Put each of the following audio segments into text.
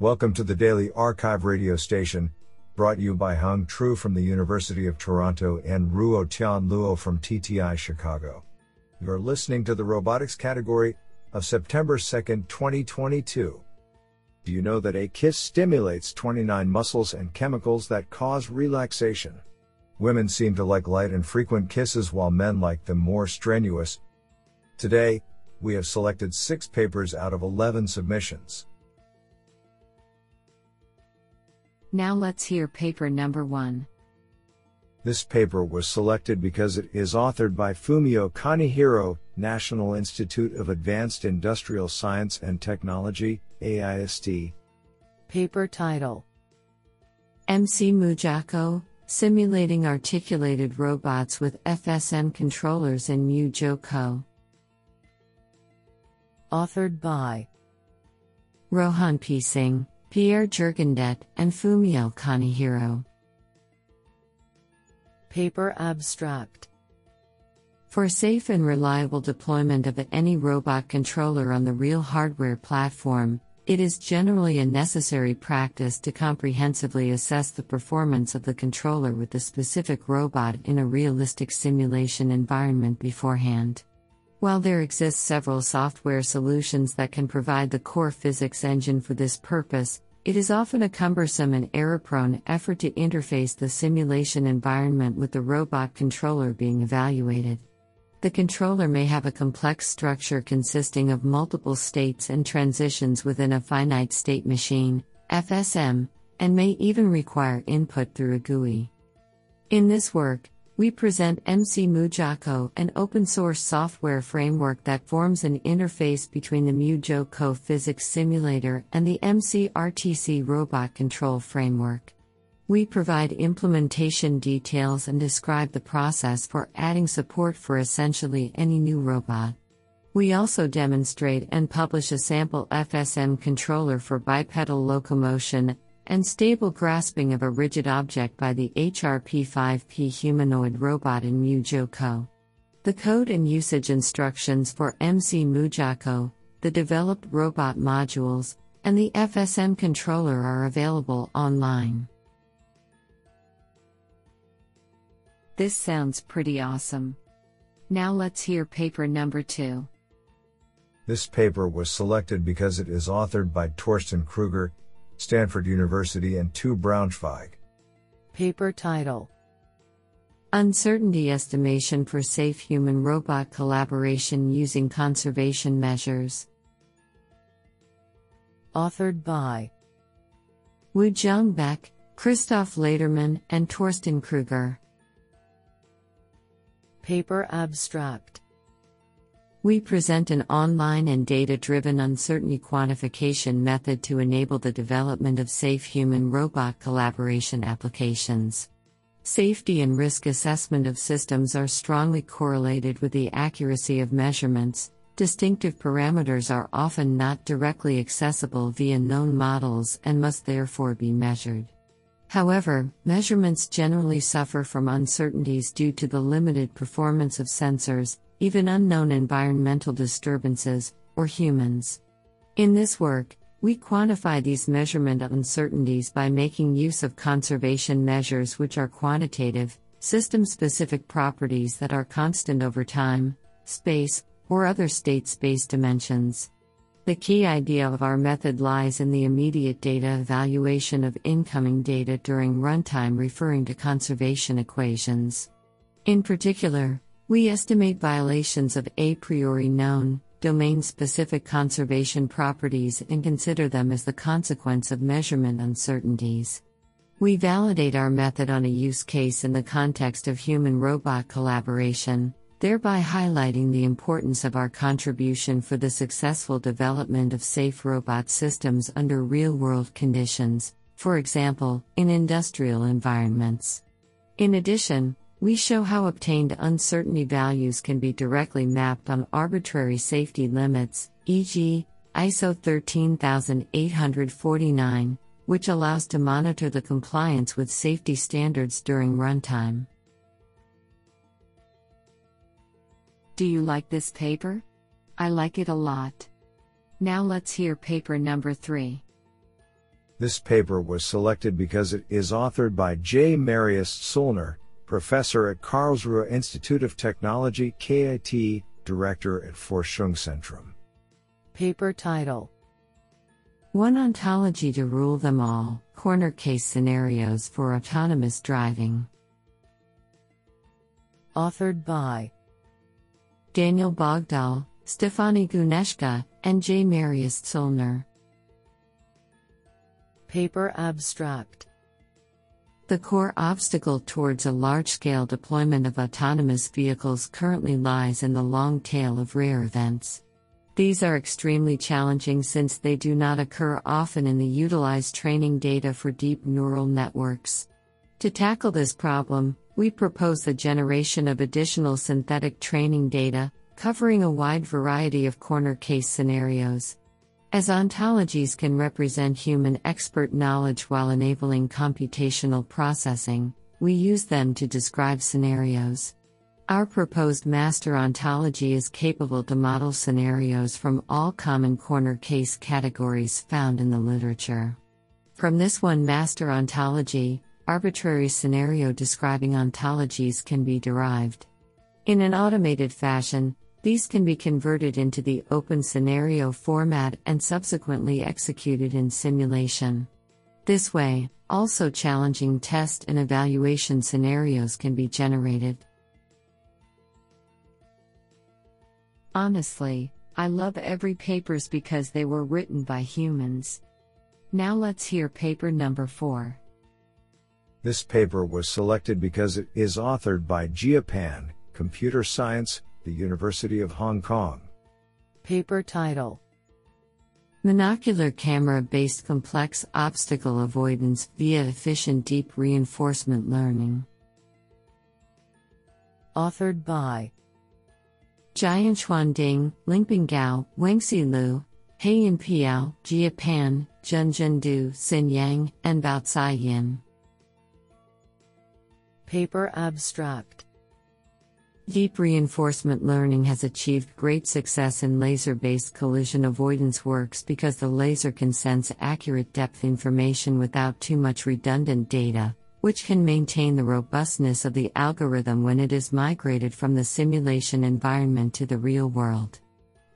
Welcome to the Daily arXiv radio station, brought you by Hung Tru from the University of Toronto and Ruo Tian Luo from TTI Chicago. You are listening to the robotics category of September 2nd, 2022. Do you know that a kiss stimulates 29 muscles and chemicals that cause relaxation? Women seem to like light and frequent kisses while men like them more strenuous. Today, we have selected six papers out of 11 submissions. Now let's hear paper number one. This paper was selected because it is authored by Fumio Kanehiro, National Institute of Advanced Industrial Science and Technology, AIST. Paper title MC MuJoCo Simulating Articulated Robots with FSM Controllers in MuJoCo. Authored by Rohan P. Singh. Pierre Gergondet, and Fumio Kanehiro. Paper Abstract For safe and reliable deployment of any robot controller on the real hardware platform, it is generally a necessary practice to comprehensively assess the performance of the controller with the specific robot in a realistic simulation environment beforehand. While there exist several software solutions that can provide the core physics engine for this purpose, it is often a cumbersome and error prone effort to interface the simulation environment with the robot controller being evaluated. The controller may have a complex structure consisting of multiple states and transitions within a finite state machine, FSM, and may even require input through a GUI. In this work, we present MC MuJoCo, an open source software framework that forms an interface between the MuJoCo physics simulator and the MCRTC robot control framework. We provide implementation details and describe the process for adding support for essentially any new robot. We also demonstrate and publish a sample FSM controller for bipedal locomotion and stable grasping of a rigid object by the HRP5P humanoid robot in MuJoCo. The code and usage instructions for MC MuJoCo, the developed robot modules, and the FSM controller are available online. This sounds pretty awesome. Now let's hear paper number two. This paper was selected because it is authored by Torsten Kruger, Stanford University and TU Braunschweig. Paper title Uncertainty Estimation for Safe Human Robot Collaboration Using Conservation Measures. Authored by Woo-Jung Baek, Christoph Ledermann, and Torsten Kruger. Paper Abstract we present an online and data driven uncertainty quantification method to enable the development of safe human robot collaboration applications. Safety and risk assessment of systems are strongly correlated with the accuracy of measurements. Distinctive parameters are often not directly accessible via known models and must therefore be measured. However, measurements generally suffer from uncertainties due to the limited performance of sensors, even unknown environmental disturbances, or humans. In this work, we quantify these measurement uncertainties by making use of conservation measures which are quantitative, system specific properties that are constant over time, space, or other state space dimensions. The key idea of our method lies in the immediate data evaluation of incoming data during runtime, referring to conservation equations. In particular, we estimate violations of a priori known, domain specific conservation properties and consider them as the consequence of measurement uncertainties. We validate our method on a use case in the context of human robot collaboration, thereby highlighting the importance of our contribution for the successful development of safe robot systems under real world conditions, for example, in industrial environments. In addition, we show how obtained uncertainty values can be directly mapped on arbitrary safety limits, e.g., ISO 13849, which allows to monitor the compliance with safety standards during runtime. Do you like this paper? I like it a lot. Now let's hear paper number 3. This paper was selected because it is authored by J. Marius Zollner, professor at Karlsruhe Institute of Technology KIT, director at Forschungszentrum. Paper title One Ontology to Rule Them All Corner Case Scenarios for Autonomous Driving. Authored by Daniel Bogdoll, Stefani Guneshka, and J. Marius Zollner. Paper abstract The core obstacle towards a large scale deployment of autonomous vehicles currently lies in the long tail of rare events. These are extremely challenging since they do not occur often in the utilized training data for deep neural networks. To tackle this problem, we propose the generation of additional synthetic training data, covering a wide variety of corner case scenarios. As ontologies can represent human expert knowledge while enabling computational processing, we use them to describe scenarios. Our proposed master ontology is capable to model scenarios from all common corner case categories found in the literature. From this one master ontology, arbitrary scenario describing ontologies can be derived. In an automated fashion, these can be converted into the open scenario format and subsequently executed in simulation. This way, also challenging test and evaluation scenarios can be generated. Honestly, I love every papers because they were written by humans. Now let's hear paper number 4. This paper was selected because it is authored by Jia Pan, Computer Science, the University of Hong Kong. Paper title Monocular camera based complex obstacle avoidance via efficient deep reinforcement learning. Authored by Jianchuan Ding, Lingping Gao, Wenxi Liu, Haiyin Piao, Jia Pan, Junjun Du, Xin Yang, and Baocai Yin. Paper abstract Deep reinforcement learning has achieved great success in laser based collision avoidance works because the laser can sense accurate depth information without too much redundant data, which can maintain the robustness of the algorithm when it is migrated from the simulation environment to the real world.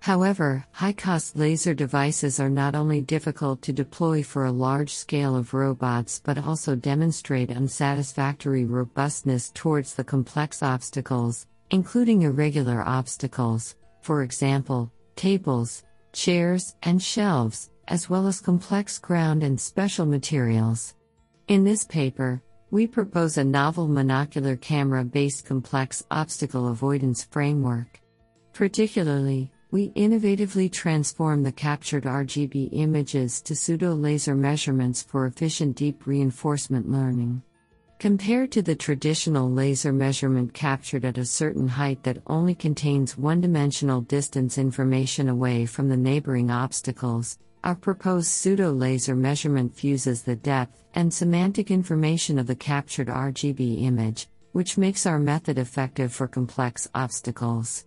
However, high cost laser devices are not only difficult to deploy for a large scale of robots but also demonstrate unsatisfactory robustness towards the complex obstacles, including irregular obstacles, for example, tables, chairs, and shelves, as well as complex ground and special materials. In this paper, we propose a novel monocular camera based complex obstacle avoidance framework. Particularly, we innovatively transform the captured RGB images to pseudo laser measurements for efficient deep reinforcement learning. Compared to the traditional laser measurement captured at a certain height that only contains one dimensional distance information away from the neighboring obstacles, our proposed pseudo laser measurement fuses the depth and semantic information of the captured RGB image, which makes our method effective for complex obstacles.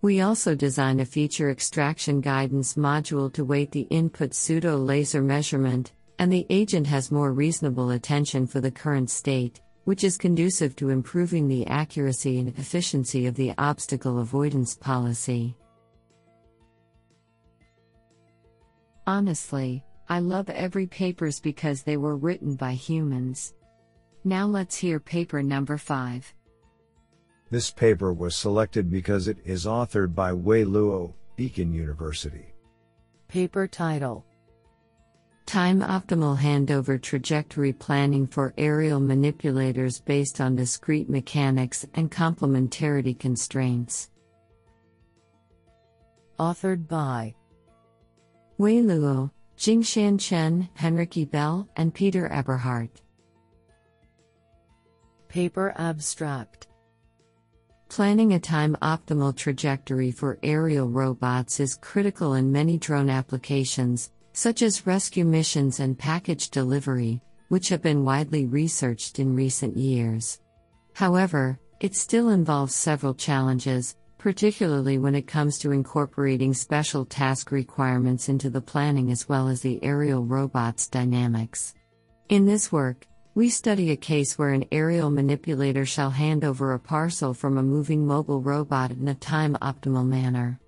We also design a feature extraction guidance module to weight the input pseudo laser measurement and the agent has more reasonable attention for the current state, which is conducive to improving the accuracy and efficiency of the obstacle avoidance policy. Honestly, I love every papers because they were written by humans. Now let's hear paper number 5. This paper was selected because it is authored by Wei Luo, Beacon University. Paper title Time optimal handover trajectory planning for aerial manipulators based on discrete mechanics and complementarity constraints. Authored by Wei Luo, Jingshan Chen, Henrik Ebel, and Peter Eberhard. Paper abstract Planning a time optimal trajectory for aerial robots is critical in many drone applications, such as rescue missions and package delivery, which have been widely researched in recent years. However, it still involves several challenges, particularly when it comes to incorporating special task requirements into the planning as well as the aerial robot's dynamics. In this work, we study a case where an aerial manipulator shall hand over a parcel from a moving mobile robot in a time optimal manner.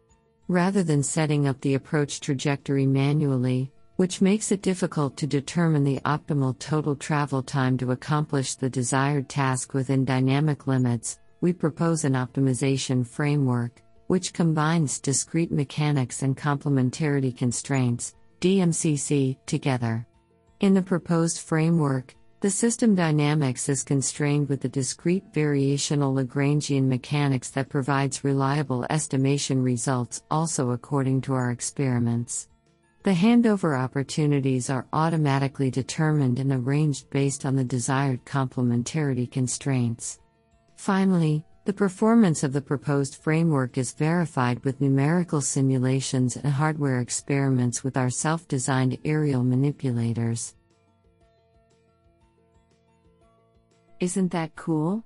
Rather than setting up the approach trajectory manually, which makes it difficult to determine the optimal total travel time to accomplish the desired task within dynamic limits, we propose an optimization framework, which combines discrete mechanics and complementarity constraints, DMCC, together. In the proposed framework, the system dynamics is constrained with the discrete variational Lagrangian mechanics that provides reliable estimation results also according to our experiments. The handover opportunities are automatically determined and arranged based on the desired complementarity constraints. Finally, the performance of the proposed framework is verified with numerical simulations and hardware experiments with our self designed aerial manipulators. Isn't that cool?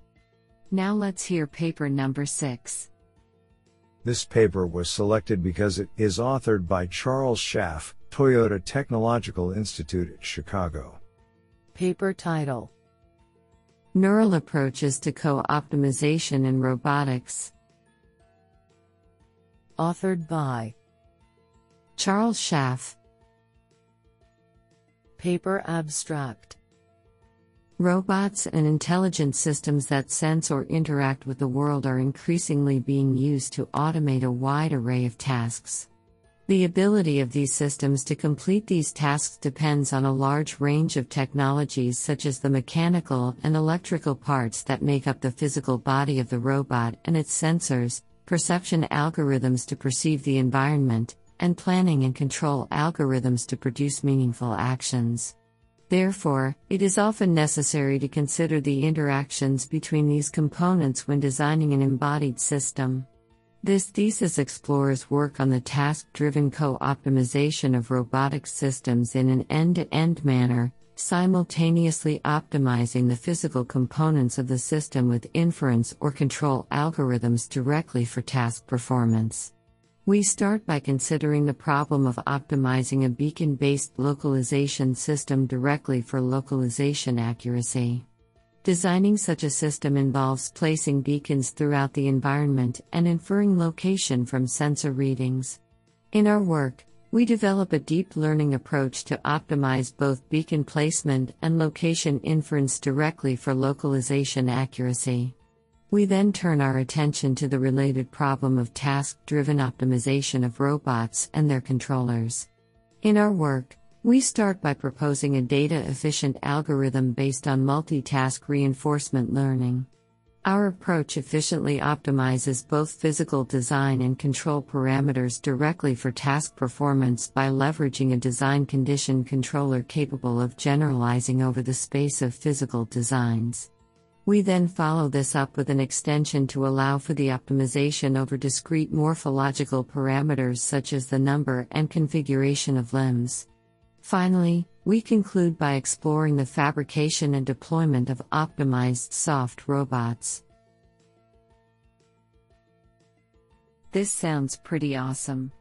Now let's hear paper number 6. This paper was selected because it is authored by Charles Schaff, Toyota Technological Institute at Chicago. Paper title Neural Approaches to Co Optimization in Robotics. Authored by Charles Schaff. Paper abstract Robots and intelligent systems that sense or interact with the world are increasingly being used to automate a wide array of tasks. The ability of these systems to complete these tasks depends on a large range of technologies such as the mechanical and electrical parts that make up the physical body of the robot and its sensors, perception algorithms to perceive the environment, and planning and control algorithms to produce meaningful actions. Therefore, it is often necessary to consider the interactions between these components when designing an embodied system. This thesis explores work on the task driven co optimization of robotic systems in an end to end manner, simultaneously optimizing the physical components of the system with inference or control algorithms directly for task performance. We start by considering the problem of optimizing a beacon based localization system directly for localization accuracy. Designing such a system involves placing beacons throughout the environment and inferring location from sensor readings. In our work, we develop a deep learning approach to optimize both beacon placement and location inference directly for localization accuracy. We then turn our attention to the related problem of task driven optimization of robots and their controllers. In our work, we start by proposing a data efficient algorithm based on multitask reinforcement learning. Our approach efficiently optimizes both physical design and control parameters directly for task performance by leveraging a design condition controller capable of generalizing over the space of physical designs. We then follow this up with an extension to allow for the optimization over discrete morphological parameters such as the number and configuration of limbs. Finally, we conclude by exploring the fabrication and deployment of optimized soft robots. This sounds pretty awesome.